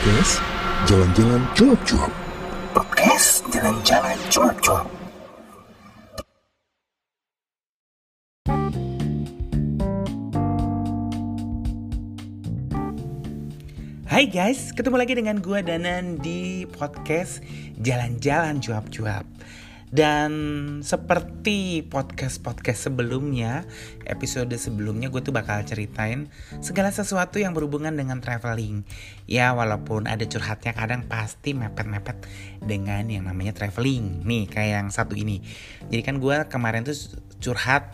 Podcast Jalan-Jalan Cuap-Cuap Podcast Jalan-Jalan Cuap-Cuap Hai guys, ketemu lagi dengan gua Danan di podcast Jalan-Jalan Cuap-Cuap. Dan seperti podcast-podcast sebelumnya, episode sebelumnya gue tuh bakal ceritain segala sesuatu yang berhubungan dengan traveling. Ya walaupun ada curhatnya kadang pasti mepet-mepet dengan yang namanya traveling. Nih kayak yang satu ini. Jadi kan gue kemarin tuh curhat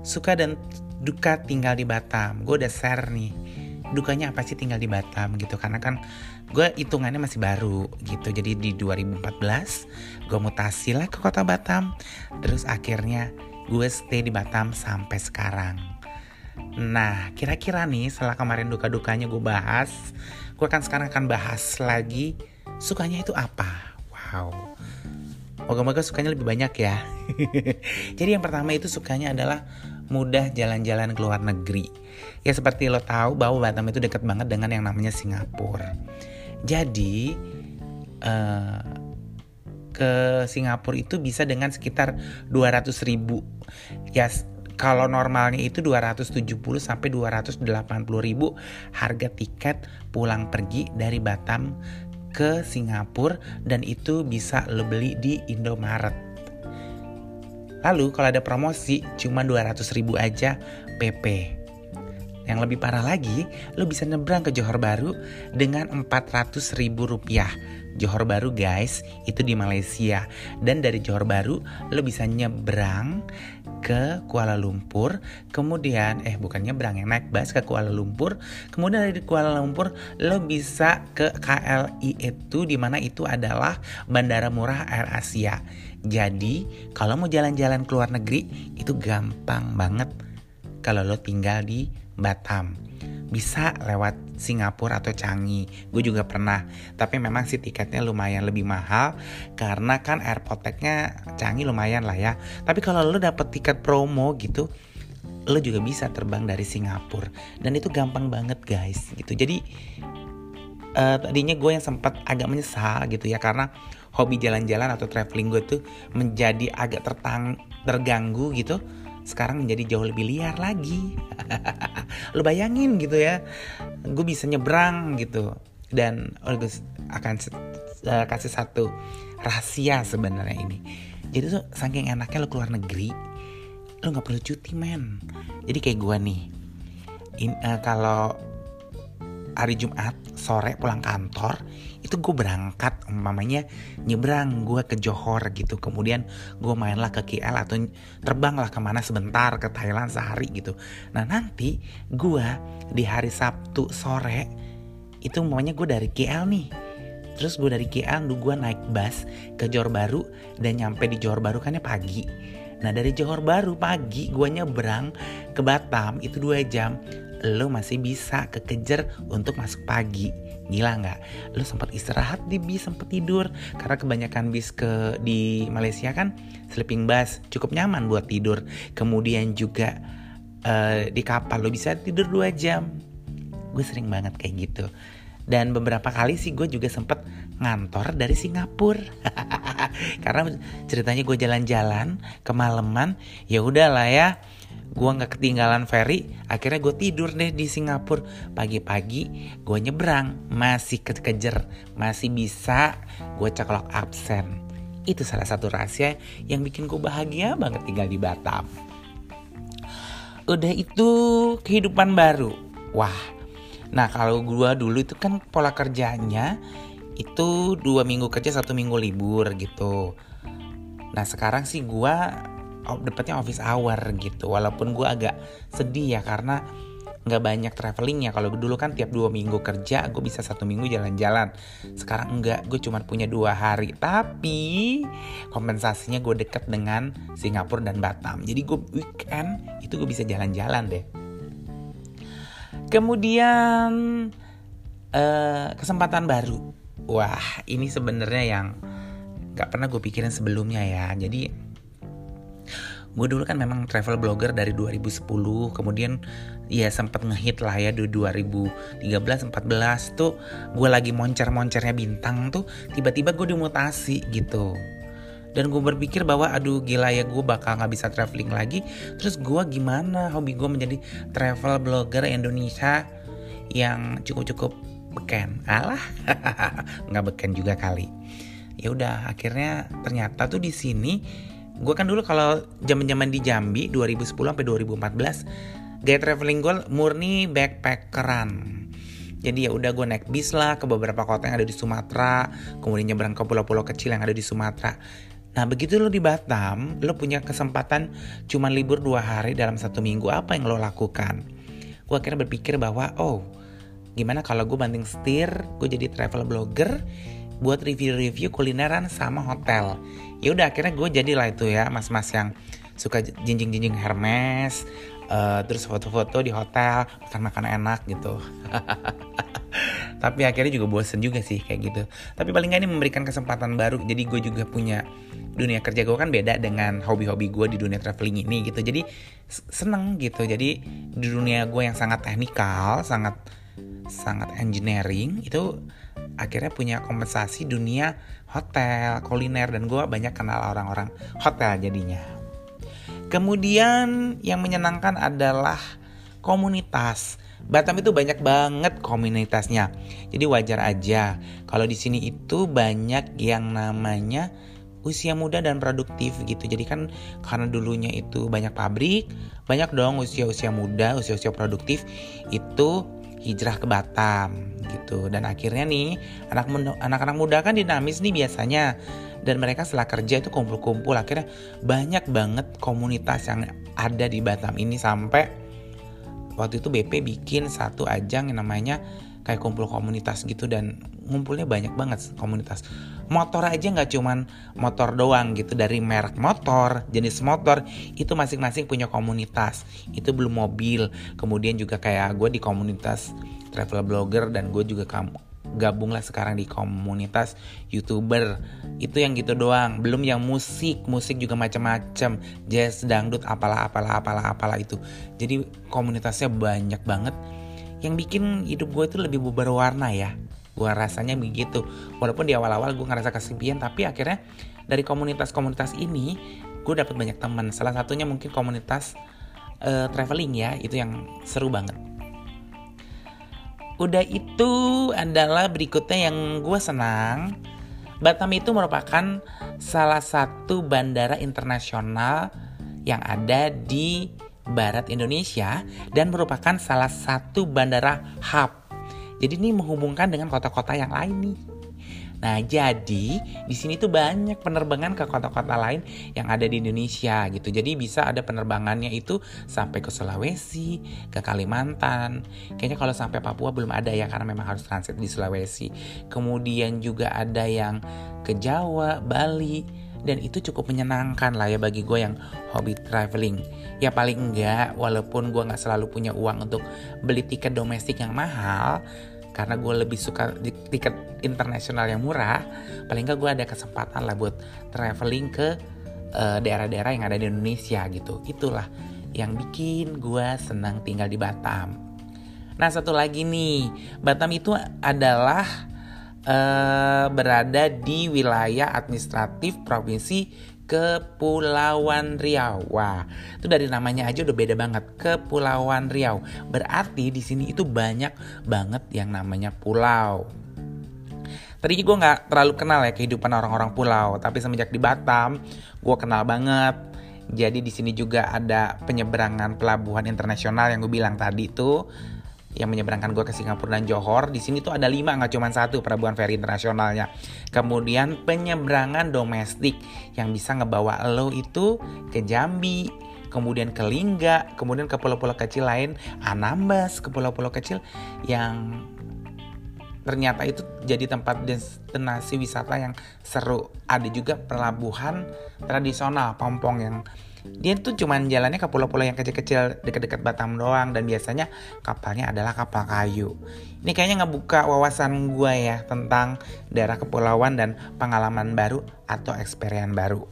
suka dan duka tinggal di Batam. Gue udah share nih dukanya apa sih tinggal di Batam gitu? Karena kan gue hitungannya masih baru gitu. Jadi di 2014 gue mutasi lah ke kota Batam. Terus akhirnya gue stay di Batam sampai sekarang. Nah kira-kira nih setelah kemarin duka-dukanya gue bahas gue kan sekarang akan bahas lagi sukanya itu apa? Wow. Moga-moga sukanya lebih banyak ya. Jadi yang pertama itu sukanya adalah mudah jalan-jalan ke luar negeri. Ya seperti lo tahu bahwa Batam itu dekat banget dengan yang namanya Singapura. Jadi uh, ke Singapura itu bisa dengan sekitar 200 ribu. Ya kalau normalnya itu 270 sampai 280 ribu harga tiket pulang pergi dari Batam ke Singapura dan itu bisa lo beli di Indomaret. Lalu kalau ada promosi cuma 200 ribu aja PP. Yang lebih parah lagi, lo bisa nyebrang ke Johor Baru dengan 400 ribu rupiah. Johor Baru guys, itu di Malaysia. Dan dari Johor Baru, lo bisa nyebrang ke Kuala Lumpur, kemudian eh bukan nyebrang yang naik bus ke Kuala Lumpur, kemudian dari Kuala Lumpur lo bisa ke KLI itu di mana itu adalah bandara murah Air Asia. Jadi kalau mau jalan-jalan ke luar negeri itu gampang banget kalau lo tinggal di Batam bisa lewat Singapura atau Changi. Gue juga pernah, tapi memang sih tiketnya lumayan lebih mahal karena kan airport tagnya Changi lumayan lah ya. Tapi kalau lo dapet tiket promo gitu, lo juga bisa terbang dari Singapura dan itu gampang banget guys gitu. Jadi uh, tadinya gue yang sempat agak menyesal gitu ya karena hobi jalan-jalan atau traveling gue tuh menjadi agak tertang terganggu gitu sekarang menjadi jauh lebih liar lagi. Lo bayangin gitu ya, gue bisa nyebrang gitu. Dan oh, gue akan uh, kasih satu rahasia sebenarnya ini. Jadi tuh saking enaknya lo keluar negeri, lo nggak perlu cuti men. Jadi kayak gue nih, uh, kalau hari Jumat sore pulang kantor itu gue berangkat mamanya nyebrang gue ke Johor gitu. Kemudian gue mainlah ke KL atau terbang lah ke mana sebentar ke Thailand sehari gitu. Nah nanti gue di hari Sabtu sore itu mamanya gue dari KL nih. Terus gue dari KL gue naik bus ke Johor Baru dan nyampe di Johor Baru kan ya pagi. Nah dari Johor Baru pagi gue nyebrang ke Batam itu dua jam lo masih bisa kekejar untuk masuk pagi. Gila nggak? Lo sempat istirahat di bis sempat tidur. Karena kebanyakan bis ke di Malaysia kan sleeping bus cukup nyaman buat tidur. Kemudian juga uh, di kapal lo bisa tidur dua jam. Gue sering banget kayak gitu. Dan beberapa kali sih gue juga sempet ngantor dari Singapura. Karena ceritanya gue jalan-jalan kemalaman ya udahlah ya gue nggak ketinggalan ferry akhirnya gue tidur deh di Singapura. Pagi-pagi gue nyebrang masih kekejer masih bisa gue ceklok absen. Itu salah satu rahasia yang bikin gue bahagia banget tinggal di Batam. Udah itu kehidupan baru. Wah nah kalau gue dulu itu kan pola kerjanya itu dua minggu kerja satu minggu libur gitu. Nah sekarang sih gue dapetnya office hour gitu. Walaupun gue agak sedih ya karena nggak banyak traveling ya. Kalau dulu kan tiap dua minggu kerja gue bisa satu minggu jalan-jalan. Sekarang enggak gue cuma punya dua hari. Tapi kompensasinya gue deket dengan Singapura dan Batam. Jadi gue weekend itu gue bisa jalan-jalan deh. Kemudian uh, kesempatan baru. Wah ini sebenarnya yang nggak pernah gue pikirin sebelumnya ya. Jadi gue dulu kan memang travel blogger dari 2010 kemudian ya sempat ngehit lah ya di 2013 14 tuh gue lagi moncer-moncernya bintang tuh tiba-tiba gue dimutasi gitu. Dan gue berpikir bahwa aduh gila ya gue bakal nggak bisa traveling lagi. Terus gue gimana? Hobi gue menjadi travel blogger Indonesia yang cukup-cukup beken. Alah nggak beken juga kali. Ya udah akhirnya ternyata tuh di sini gue kan dulu kalau zaman-zaman di Jambi 2010 sampai 2014 gaya traveling gue murni backpackeran jadi ya udah gue naik bis lah ke beberapa kota yang ada di Sumatera kemudian nyebrang ke pulau-pulau kecil yang ada di Sumatera Nah begitu lo di Batam, lo punya kesempatan cuma libur dua hari dalam satu minggu, apa yang lo lakukan? Gue akhirnya berpikir bahwa, oh gimana kalau gue banting setir, gue jadi travel blogger, buat review-review kulineran sama hotel. Ya udah akhirnya gue jadilah itu ya mas-mas yang suka jinjing-jinjing Hermes, uh, terus foto-foto di hotel, makan-makan enak gitu. Tapi akhirnya juga bosen juga sih kayak gitu. Tapi paling gak ini memberikan kesempatan baru. Jadi gue juga punya dunia kerja gue kan beda dengan hobi-hobi gue di dunia traveling ini gitu. Jadi seneng gitu. Jadi di dunia gue yang sangat teknikal, sangat sangat engineering itu akhirnya punya kompensasi dunia hotel, kuliner dan gue banyak kenal orang-orang hotel jadinya. Kemudian yang menyenangkan adalah komunitas. Batam itu banyak banget komunitasnya. Jadi wajar aja kalau di sini itu banyak yang namanya usia muda dan produktif gitu. Jadi kan karena dulunya itu banyak pabrik, banyak dong usia-usia muda, usia-usia produktif itu hijrah ke Batam gitu. Dan akhirnya nih anak anak-anak muda kan dinamis nih biasanya. Dan mereka setelah kerja itu kumpul-kumpul. Akhirnya banyak banget komunitas yang ada di Batam ini sampai waktu itu BP bikin satu ajang yang namanya kayak kumpul komunitas gitu. Dan ngumpulnya banyak banget komunitas motor aja nggak cuman motor doang gitu dari merek motor jenis motor itu masing-masing punya komunitas. Itu belum mobil. Kemudian juga kayak gue di komunitas travel blogger dan gue juga kamu gabung lah sekarang di komunitas youtuber. Itu yang gitu doang. Belum yang musik. Musik juga macam-macam. Jazz dangdut apalah apalah apalah apalah itu. Jadi komunitasnya banyak banget. Yang bikin hidup gue itu lebih berwarna ya gue rasanya begitu walaupun di awal-awal gue ngerasa kesepian tapi akhirnya dari komunitas-komunitas ini gue dapat banyak teman salah satunya mungkin komunitas uh, traveling ya itu yang seru banget Udah itu adalah berikutnya yang gue senang. Batam itu merupakan salah satu bandara internasional yang ada di barat Indonesia dan merupakan salah satu bandara hub. Jadi ini menghubungkan dengan kota-kota yang lain nih. Nah, jadi di sini tuh banyak penerbangan ke kota-kota lain yang ada di Indonesia gitu. Jadi bisa ada penerbangannya itu sampai ke Sulawesi, ke Kalimantan. Kayaknya kalau sampai Papua belum ada ya karena memang harus transit di Sulawesi. Kemudian juga ada yang ke Jawa, Bali, dan itu cukup menyenangkan lah ya bagi gue yang hobi traveling ya paling enggak walaupun gue nggak selalu punya uang untuk beli tiket domestik yang mahal karena gue lebih suka tiket internasional yang murah paling nggak gue ada kesempatan lah buat traveling ke daerah daerah-daerah yang ada di Indonesia gitu. Itulah yang bikin gue senang tinggal di Batam. Nah satu lagi nih. Batam itu adalah uh, berada di wilayah administratif provinsi Kepulauan Riau. Wah, itu dari namanya aja udah beda banget. Kepulauan Riau. Berarti di sini itu banyak banget yang namanya pulau. Tadinya gue nggak terlalu kenal ya kehidupan orang-orang pulau, tapi semenjak di Batam, gue kenal banget. Jadi di sini juga ada penyeberangan pelabuhan internasional yang gue bilang tadi tuh yang menyeberangkan gue ke Singapura dan Johor. Di sini tuh ada lima nggak cuma satu pelabuhan feri internasionalnya. Kemudian penyeberangan domestik yang bisa ngebawa lo itu ke Jambi kemudian ke Lingga kemudian ke pulau-pulau kecil lain Anambas ke pulau-pulau kecil yang ternyata itu jadi tempat destinasi wisata yang seru. Ada juga pelabuhan tradisional Pompong yang dia tuh cuman jalannya ke pulau-pulau yang kecil-kecil dekat-dekat Batam doang dan biasanya kapalnya adalah kapal kayu. Ini kayaknya ngebuka wawasan gue ya tentang daerah kepulauan dan pengalaman baru atau experience baru.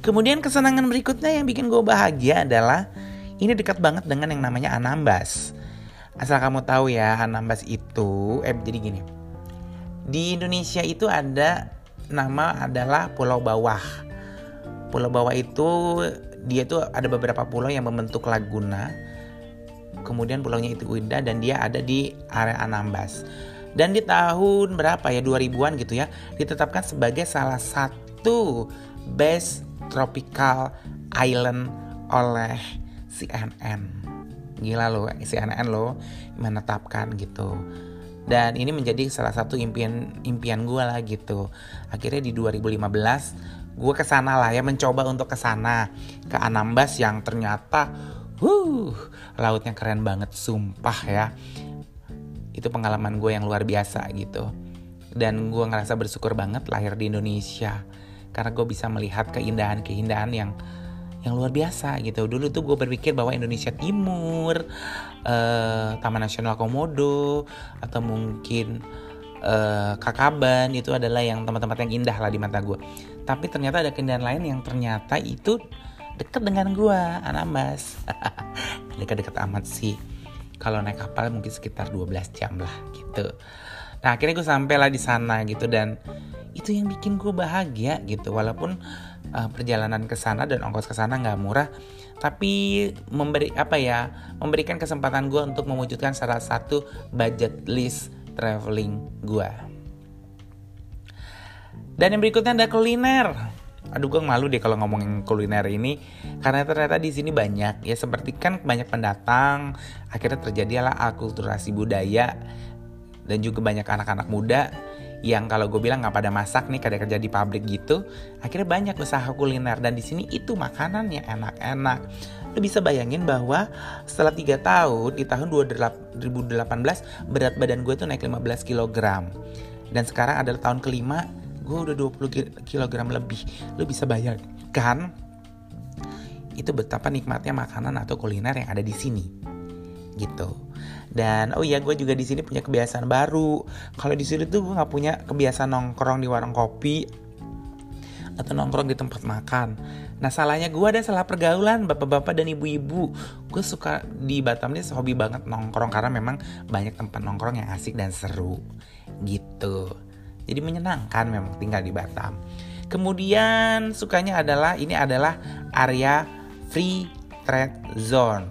Kemudian kesenangan berikutnya yang bikin gue bahagia adalah ini dekat banget dengan yang namanya Anambas. Asal kamu tahu ya, Anambas itu eh jadi gini. Di Indonesia itu ada nama adalah Pulau Bawah. Pulau Bawah itu dia tuh ada beberapa pulau yang membentuk laguna. Kemudian pulaunya itu indah dan dia ada di area Anambas. Dan di tahun berapa ya 2000-an gitu ya ditetapkan sebagai salah satu best tropical island oleh CNN. Gila loh, CNN loh menetapkan gitu. Dan ini menjadi salah satu impian impian gue lah gitu. Akhirnya di 2015 gue ke sana lah ya mencoba untuk ke sana ke Anambas yang ternyata, huh, lautnya keren banget, sumpah ya. Itu pengalaman gue yang luar biasa gitu. Dan gue ngerasa bersyukur banget lahir di Indonesia karena gue bisa melihat keindahan-keindahan yang yang luar biasa gitu. Dulu tuh gue berpikir bahwa Indonesia Timur, uh, Taman Nasional Komodo, atau mungkin uh, Kakaban itu adalah yang tempat-tempat yang indah lah di mata gue. Tapi ternyata ada keindahan lain yang ternyata itu dekat dengan gue, Anambas. Dekat-dekat amat sih. Kalau naik kapal mungkin sekitar 12 jam lah gitu. Nah akhirnya gue sampailah di sana gitu dan itu yang bikin gue bahagia gitu walaupun uh, perjalanan ke sana dan ongkos ke sana nggak murah tapi memberi apa ya memberikan kesempatan gue untuk mewujudkan salah satu budget list traveling gue dan yang berikutnya ada kuliner. Aduh gue malu deh kalau ngomongin kuliner ini. Karena ternyata di sini banyak. Ya seperti kan banyak pendatang akhirnya terjadilah akulturasi budaya dan juga banyak anak-anak muda yang kalau gue bilang nggak pada masak nih kadang kerja di pabrik gitu akhirnya banyak usaha kuliner. Dan di sini itu makanannya enak-enak. Lo bisa bayangin bahwa setelah tiga tahun di tahun 2018 berat badan gue tuh naik 15 kg dan sekarang adalah tahun kelima gue udah 20 kg lebih lo bisa bayangkan itu betapa nikmatnya makanan atau kuliner yang ada di sini gitu dan oh iya gue juga di sini punya kebiasaan baru. Kalau di sini tuh gue nggak punya kebiasaan nongkrong di warung kopi atau nongkrong di tempat makan. Nah salahnya gue ada salah pergaulan bapak-bapak dan ibu-ibu. Gue suka di Batam ini hobi banget nongkrong karena memang banyak tempat nongkrong yang asik dan seru gitu. Jadi menyenangkan memang tinggal di Batam. Kemudian sukanya adalah ini adalah area free trade zone.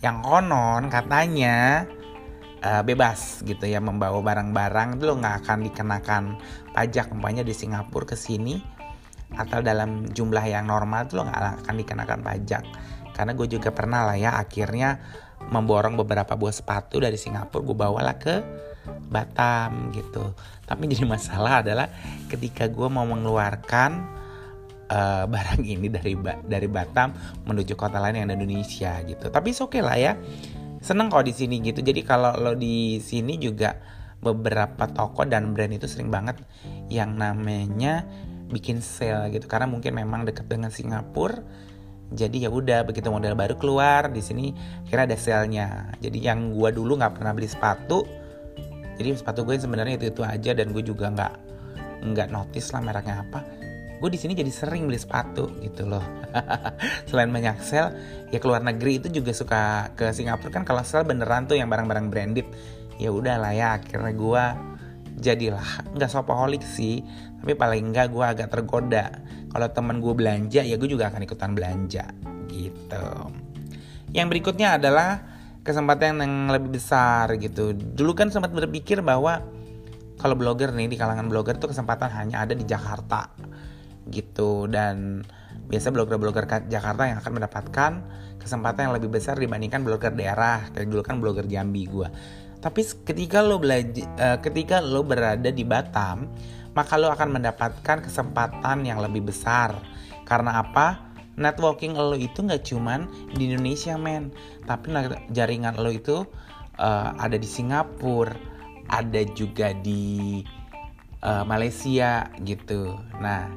Yang konon katanya uh, bebas gitu ya membawa barang-barang itu lo nggak akan dikenakan pajak umpamanya di Singapura ke sini. Atau dalam jumlah yang normal itu lo nggak akan dikenakan pajak. Karena gue juga pernah lah ya akhirnya memborong beberapa buah sepatu dari Singapura gue bawalah ke Batam gitu tapi jadi masalah adalah ketika gue mau mengeluarkan uh, barang ini dari dari Batam menuju kota lain yang ada Indonesia gitu. Tapi oke okay lah ya. Seneng kok di sini gitu. Jadi kalau lo di sini juga beberapa toko dan brand itu sering banget yang namanya bikin sale gitu karena mungkin memang dekat dengan Singapura jadi ya udah begitu model baru keluar di sini kira ada sale-nya jadi yang gua dulu nggak pernah beli sepatu jadi sepatu gue sebenarnya itu itu aja dan gue juga nggak nggak notice lah mereknya apa. Gue di sini jadi sering beli sepatu gitu loh. Selain banyak sel ya keluar negeri itu juga suka ke Singapura kan kalau sel beneran tuh yang barang-barang branded. Ya udah lah ya akhirnya gue jadilah nggak sopoholik sih. Tapi paling enggak gue agak tergoda. Kalau teman gue belanja ya gue juga akan ikutan belanja gitu. Yang berikutnya adalah kesempatan yang lebih besar gitu. Dulu kan sempat berpikir bahwa kalau blogger nih di kalangan blogger tuh kesempatan hanya ada di Jakarta gitu. Dan biasa blogger-blogger Jakarta yang akan mendapatkan kesempatan yang lebih besar dibandingkan blogger daerah. Kayak dulu kan blogger Jambi gue tapi ketika lo belajar uh, ketika lo berada di Batam maka lo akan mendapatkan kesempatan yang lebih besar. Karena apa networking lo itu nggak cuman di Indonesia men. Tapi jaringan lo itu uh, ada di Singapura ada juga di uh, Malaysia gitu. Nah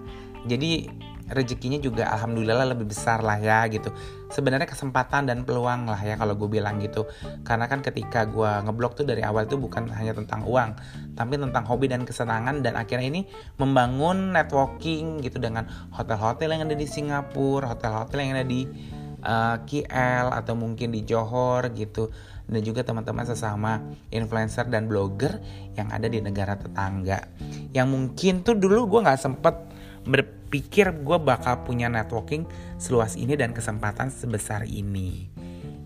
jadi rezekinya juga alhamdulillah lebih besar lah ya gitu. Sebenarnya kesempatan dan peluang lah ya kalau gue bilang gitu. Karena kan ketika gue ngeblok tuh dari awal tuh bukan hanya tentang uang tapi tentang hobi dan kesenangan. Dan akhirnya ini membangun networking gitu dengan hotel-hotel yang ada di Singapura hotel-hotel yang ada di uh, eh, KL atau mungkin di Johor gitu. Dan juga teman-teman sesama influencer dan blogger yang ada di negara tetangga. Yang mungkin tuh dulu gue nggak sempet berpikir gue bakal punya networking seluas ini dan kesempatan sebesar ini.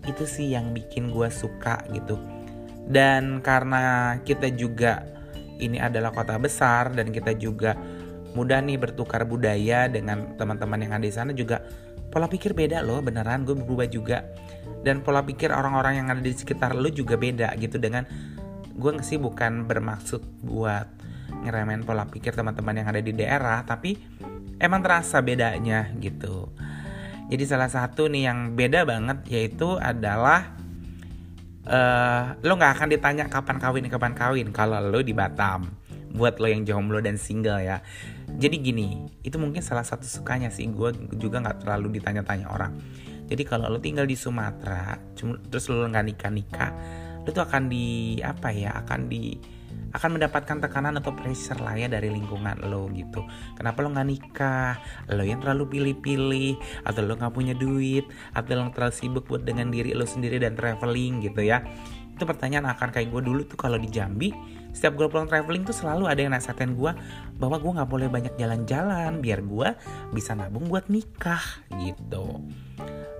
Itu sih yang bikin gue suka gitu. Dan karena kita juga ini adalah kota besar dan kita juga mudah nih bertukar budaya dengan teman-teman yang ada di sana juga pola pikir beda loh beneran gue berubah juga. Dan pola pikir orang-orang yang ada di sekitar lo juga beda gitu dengan gue sih bukan bermaksud buat ngeremen pola pikir teman-teman yang ada di daerah tapi emang terasa bedanya gitu. Jadi salah satu nih yang beda banget yaitu adalah uh, lo nggak akan ditanya kapan kawin kapan kawin kalau lo di Batam. Buat lo yang jomblo dan single ya. Jadi gini itu mungkin salah satu sukanya sih. Gue juga nggak terlalu ditanya-tanya orang. Jadi kalau lo tinggal di Sumatera terus lo nggak nikah nikah lo tuh akan di apa ya akan di akan mendapatkan tekanan atau pressure lah ya dari lingkungan lo gitu. Kenapa lo nggak nikah? Lo yang terlalu pilih-pilih, atau lo nggak punya duit, atau lo terlalu sibuk buat dengan diri lo sendiri dan traveling gitu ya. Itu pertanyaan akan kayak gue dulu tuh kalau di Jambi, setiap gue pulang traveling tuh selalu ada yang nasehatin gue bahwa gue nggak boleh banyak jalan-jalan biar gue bisa nabung buat nikah gitu.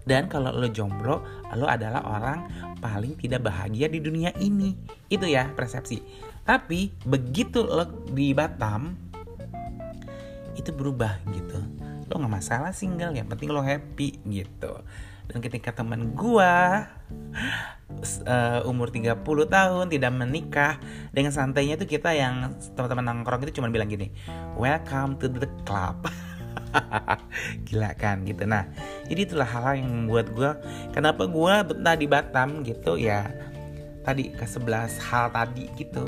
Dan kalau lo jomblo, lo adalah orang paling tidak bahagia di dunia ini. Itu ya persepsi. Tapi begitu lo di Batam itu berubah gitu. Lo nggak masalah single, yang penting lo happy gitu. Dan ketika teman gua uh, umur 30 tahun tidak menikah dengan santainya itu kita yang teman-teman nongkrong itu cuma bilang gini, "Welcome to the club." Gila kan gitu. Nah, jadi itulah hal-hal yang membuat gue kenapa gue betah di Batam gitu ya. Tadi ke 11 hal tadi gitu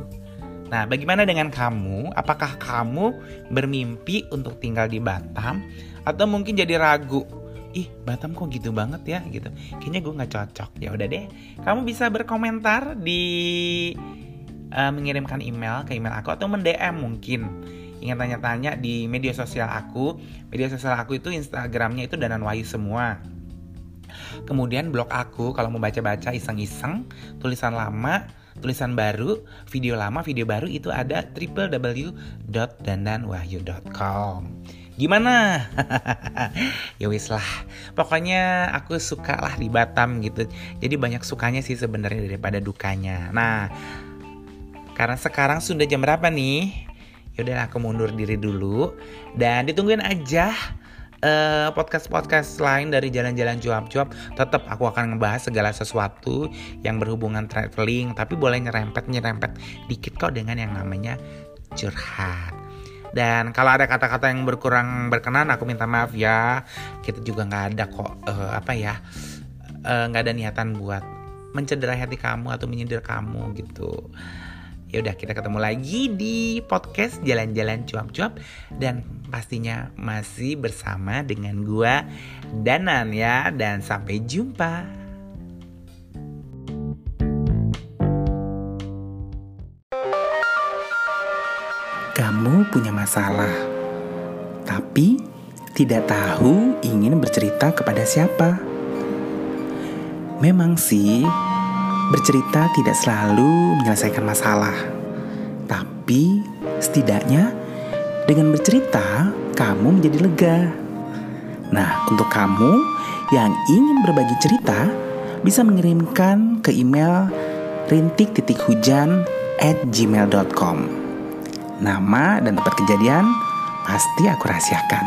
Nah, bagaimana dengan kamu? Apakah kamu bermimpi untuk tinggal di Batam atau mungkin jadi ragu? Ih, Batam kok gitu banget ya gitu. Kayaknya gue nggak cocok. Ya udah deh, kamu bisa berkomentar di uh, mengirimkan email ke email aku atau mendm mungkin ingin tanya-tanya di media sosial aku. Media sosial aku itu Instagramnya itu Danan Wahyu semua. Kemudian blog aku kalau mau baca-baca iseng-iseng tulisan lama tulisan baru, video lama, video baru itu ada www.dandanwahyu.com. Gimana? ya wis lah. Pokoknya aku suka lah di Batam gitu. Jadi banyak sukanya sih sebenarnya daripada dukanya. Nah, karena sekarang sudah jam berapa nih? Yaudah aku mundur diri dulu. Dan ditungguin aja uh, podcast-podcast lain dari jalan-jalan cuap-cuap. Tetap aku akan ngebahas segala sesuatu yang berhubungan traveling tapi boleh nyerempet nyerempet dikit kok dengan yang namanya curhat. Dan kalau ada kata-kata yang berkurang berkenan aku minta maaf ya. Kita juga nggak ada kok uh, apa ya eh, nggak uh, ada niatan buat mencederai hati kamu atau menyindir kamu gitu Ya udah kita ketemu lagi di podcast Jalan-jalan cuap-cuap dan pastinya masih bersama dengan gua Danan ya dan sampai jumpa. Kamu punya masalah, tapi tidak tahu ingin bercerita kepada siapa. Memang sih, Bercerita tidak selalu menyelesaikan masalah, tapi setidaknya dengan bercerita kamu menjadi lega. Nah, untuk kamu yang ingin berbagi cerita, bisa mengirimkan ke email rintik titik hujan at gmail.com. Nama dan tempat kejadian pasti aku rahasiakan.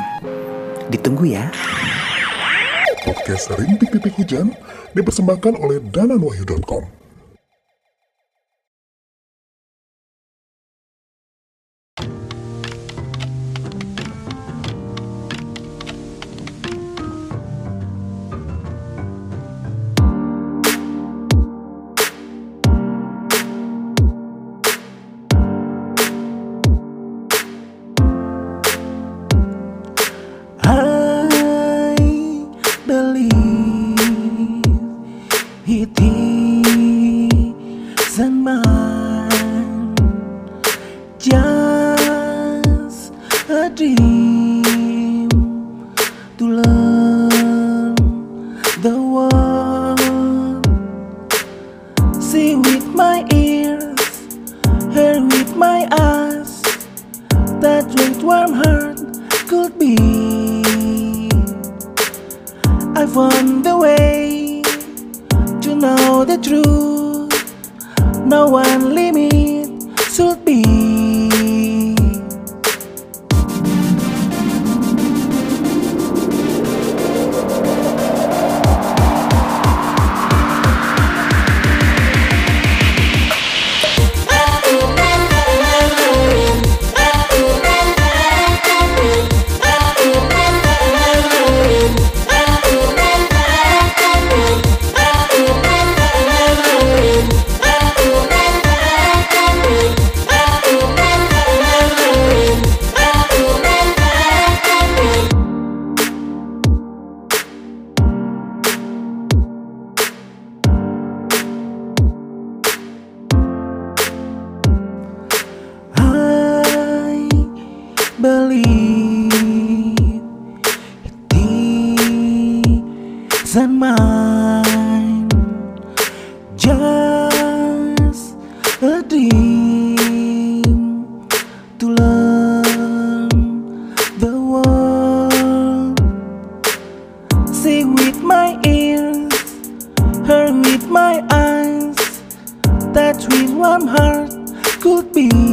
Ditunggu ya. Podcast Rintik Titik Hujan dipersembahkan oleh dananwahyu.com. from hurt could be